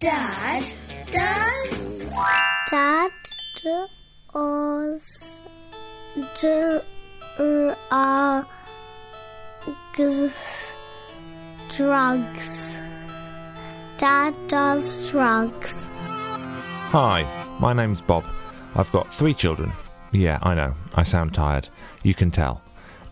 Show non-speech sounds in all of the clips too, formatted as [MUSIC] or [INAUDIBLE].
Dad, does Dad does there uh, drugs. Dad does drugs. Hi, my name's Bob. I've got three children. Yeah, I know, I sound tired. You can tell.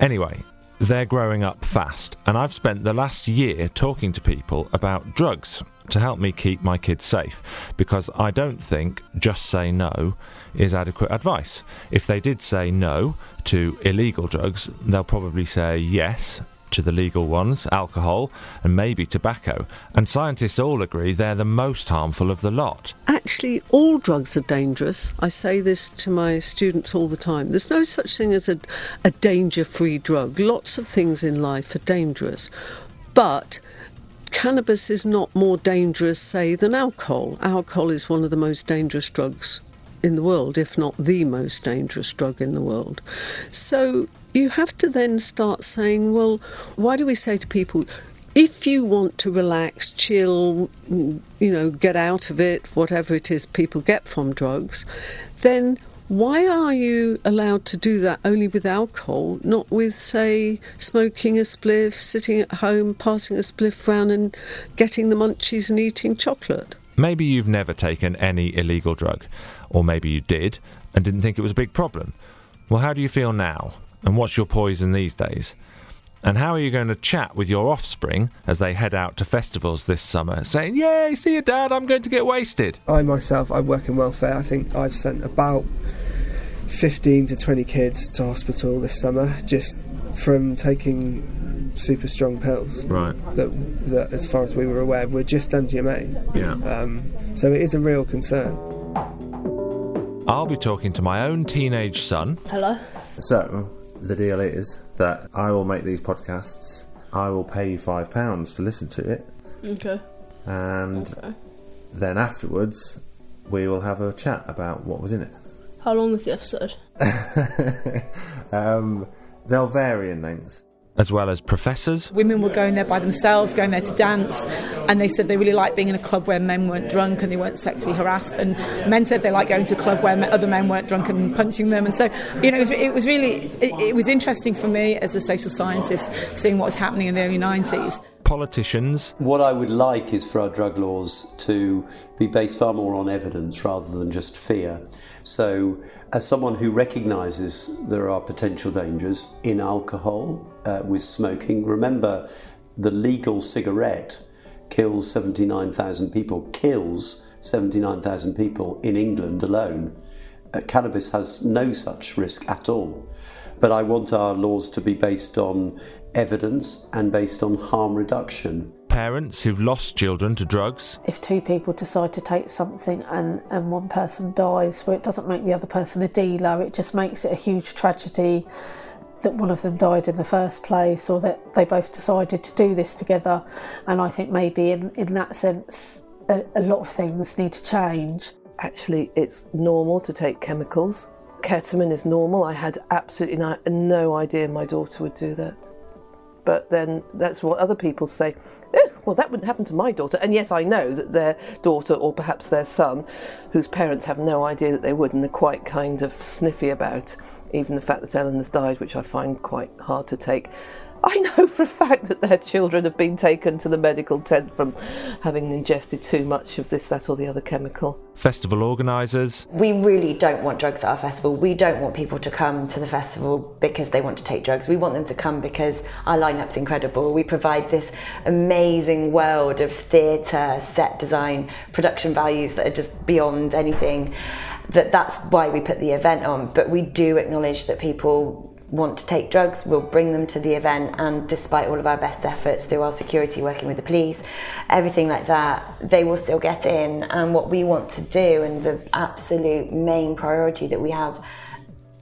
Anyway, they're growing up fast, and I've spent the last year talking to people about drugs to help me keep my kids safe because I don't think just say no is adequate advice. If they did say no to illegal drugs, they'll probably say yes to the legal ones, alcohol and maybe tobacco. And scientists all agree they're the most harmful of the lot. Actually, all drugs are dangerous. I say this to my students all the time. There's no such thing as a, a danger free drug. Lots of things in life are dangerous. But cannabis is not more dangerous, say, than alcohol. Alcohol is one of the most dangerous drugs in the world, if not the most dangerous drug in the world. So you have to then start saying, well, why do we say to people, if you want to relax, chill, you know, get out of it, whatever it is people get from drugs, then why are you allowed to do that only with alcohol, not with, say, smoking a spliff, sitting at home, passing a spliff round and getting the munchies and eating chocolate? Maybe you've never taken any illegal drug, or maybe you did and didn't think it was a big problem. Well, how do you feel now? And what's your poison these days? And how are you going to chat with your offspring as they head out to festivals this summer, saying, Yay, see you, Dad, I'm going to get wasted? I myself, I work in welfare. I think I've sent about 15 to 20 kids to hospital this summer just from taking super strong pills. Right. That, that as far as we were aware, were just MDMA. Yeah. Um, so it is a real concern. I'll be talking to my own teenage son. Hello. So, the deal is that I will make these podcasts. I will pay you five pounds to listen to it, Okay. and Okay. then afterwards we will have a chat about what was in it. How long is the episode? [LAUGHS] um, they'll vary in length. As well as professors, Women were going there by themselves, going there to dance, and they said they really liked being in a club where men weren't drunk and they weren't sexually harassed. And men said they liked going to a club where other men weren't drunk and punching them. And so, you know, it was, it was really it, it was interesting for me as a social scientist seeing what was happening in the early 90s. Politicians, What I would like is for our drug laws to be based far more on evidence rather than just fear. So, as someone who recognises there are potential dangers in alcohol, uh, with smoking, remember the legal cigarette kills 79,000 people, kills 79,000 people in England alone. Uh, cannabis has no such risk at all. But I want our laws to be based on evidence and based on harm reduction. parents who've lost children to drugs, if two people decide to take something and, and one person dies, well, it doesn't make the other person a dealer, it just makes it a huge tragedy that one of them died in the first place or that they both decided to do this together. And I think maybe in, in that sense, a, a lot of things need to change. Actually, it's normal to take chemicals. Ketamine is normal. I had absolutely no, idea my daughter would do that. But then that's what other people say. "Eh, well, that wouldn't happen to my daughter. And yes, I know that their daughter or perhaps their son, whose parents have no idea that they would and are quite kind of sniffy about even the fact that Ellen has died, which I find quite hard to take. I know for a fact that their children have been taken to the medical tent from having ingested too much of this, that, or the other chemical. festival organisers, We really don't want drugs at our festival. We don't want people to come to the festival because they want to take drugs. We want them to come because our lineup's incredible. We provide this amazing world of theatre, set design, production values that are just beyond anything. That that's why we put the event on. But we do acknowledge that people want to take drugs, we'll bring them to the event, and despite all of our best efforts through our security, working with the police, everything like that, they will still get in. And what we want to do, and the absolute main priority that we have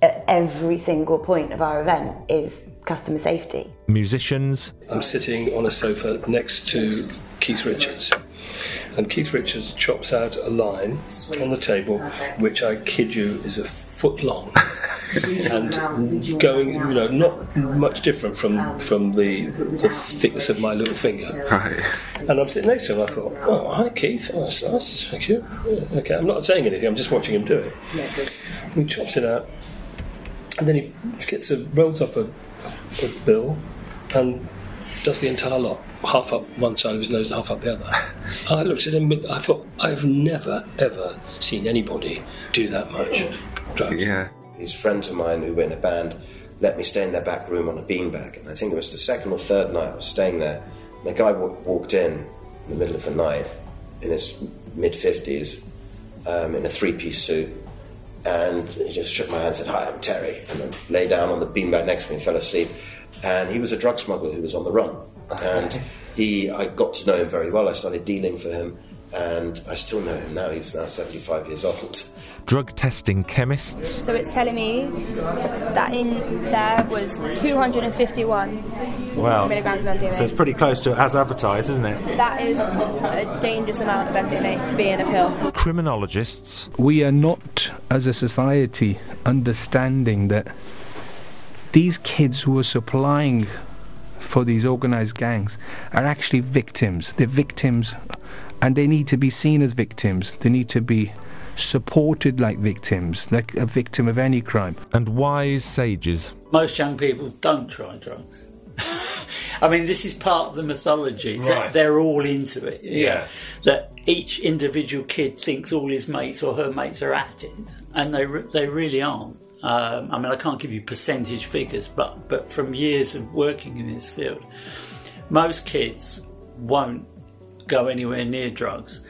at every single point of our event, is customer safety. musicians, I'm sitting on a sofa next to Keith Richards. And Keith Richards chops out a line on the table, which I kid you is a foot long. [LAUGHS] [LAUGHS] and going, you know, not much different from from the, the thickness of my little finger. Right. And I'm sitting next to him. I thought, oh, hi Keith, oh, that's nice, thank you. Yeah, okay, I'm not saying anything. I'm just watching him do it. He chops it out, and then he gets a rolls up a, a bill and does the entire lot, half up one side of his nose and half up the other. I looked at him, but I thought, I've never ever seen anybody do that much drugs. Yeah. These friends of mine who were in a band let me stay in their back room on a beanbag. And I think it was the second or third night I was staying there. And a guy w- walked in in the middle of the night in his mid 50s um, in a three piece suit. And he just shook my hand and said, Hi, I'm Terry. And then lay down on the beanbag next to me and fell asleep. And he was a drug smuggler who was on the run. And he, I got to know him very well. I started dealing for him. And I still know him now. He's now 75 years old. Drug testing chemists. So it's telling me that in there was 251 Well, milligrams of MDMA. so it's pretty close to as advertised, isn't it? that is a dangerous amount of MDMA to be in a pill. Criminologists. we are not, as a society, understanding that these kids who are supplying for these organized gangs are actually victims. They're victims, and they need to be seen as victims. They need to be supported like victims, like a victim of any crime. And wise sages. Most young people don't try drugs. [LAUGHS] I mean, this is part of the mythology Right. that they're all into it. Yeah. That each individual kid thinks all his mates or her mates are at it, and they re- they really aren't. Um, I mean, I can't give you percentage figures, but but from years of working in this field, most kids won't go anywhere near drugs.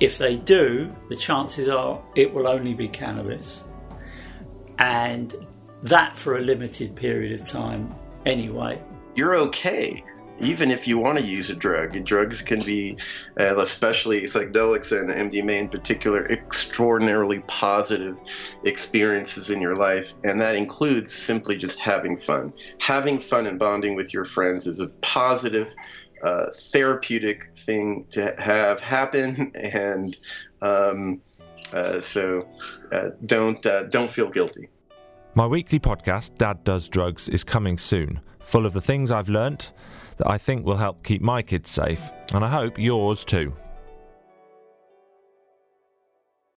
If they do, the chances are it will only be cannabis, and that for a limited period of time anyway. you're okay even if you want to use a drug drugs can be uh, especially psychedelics and mdma in particular extraordinarily positive experiences in your life and that includes simply just having fun having fun and bonding with your friends is a positive uh, therapeutic thing to have happen. [LAUGHS] And um, uh, so uh, don't uh, don't feel guilty. My weekly podcast, Dad Does Drugs, is coming soon, full of the things I've learnt that I think will help keep my kids safe, and I hope yours too.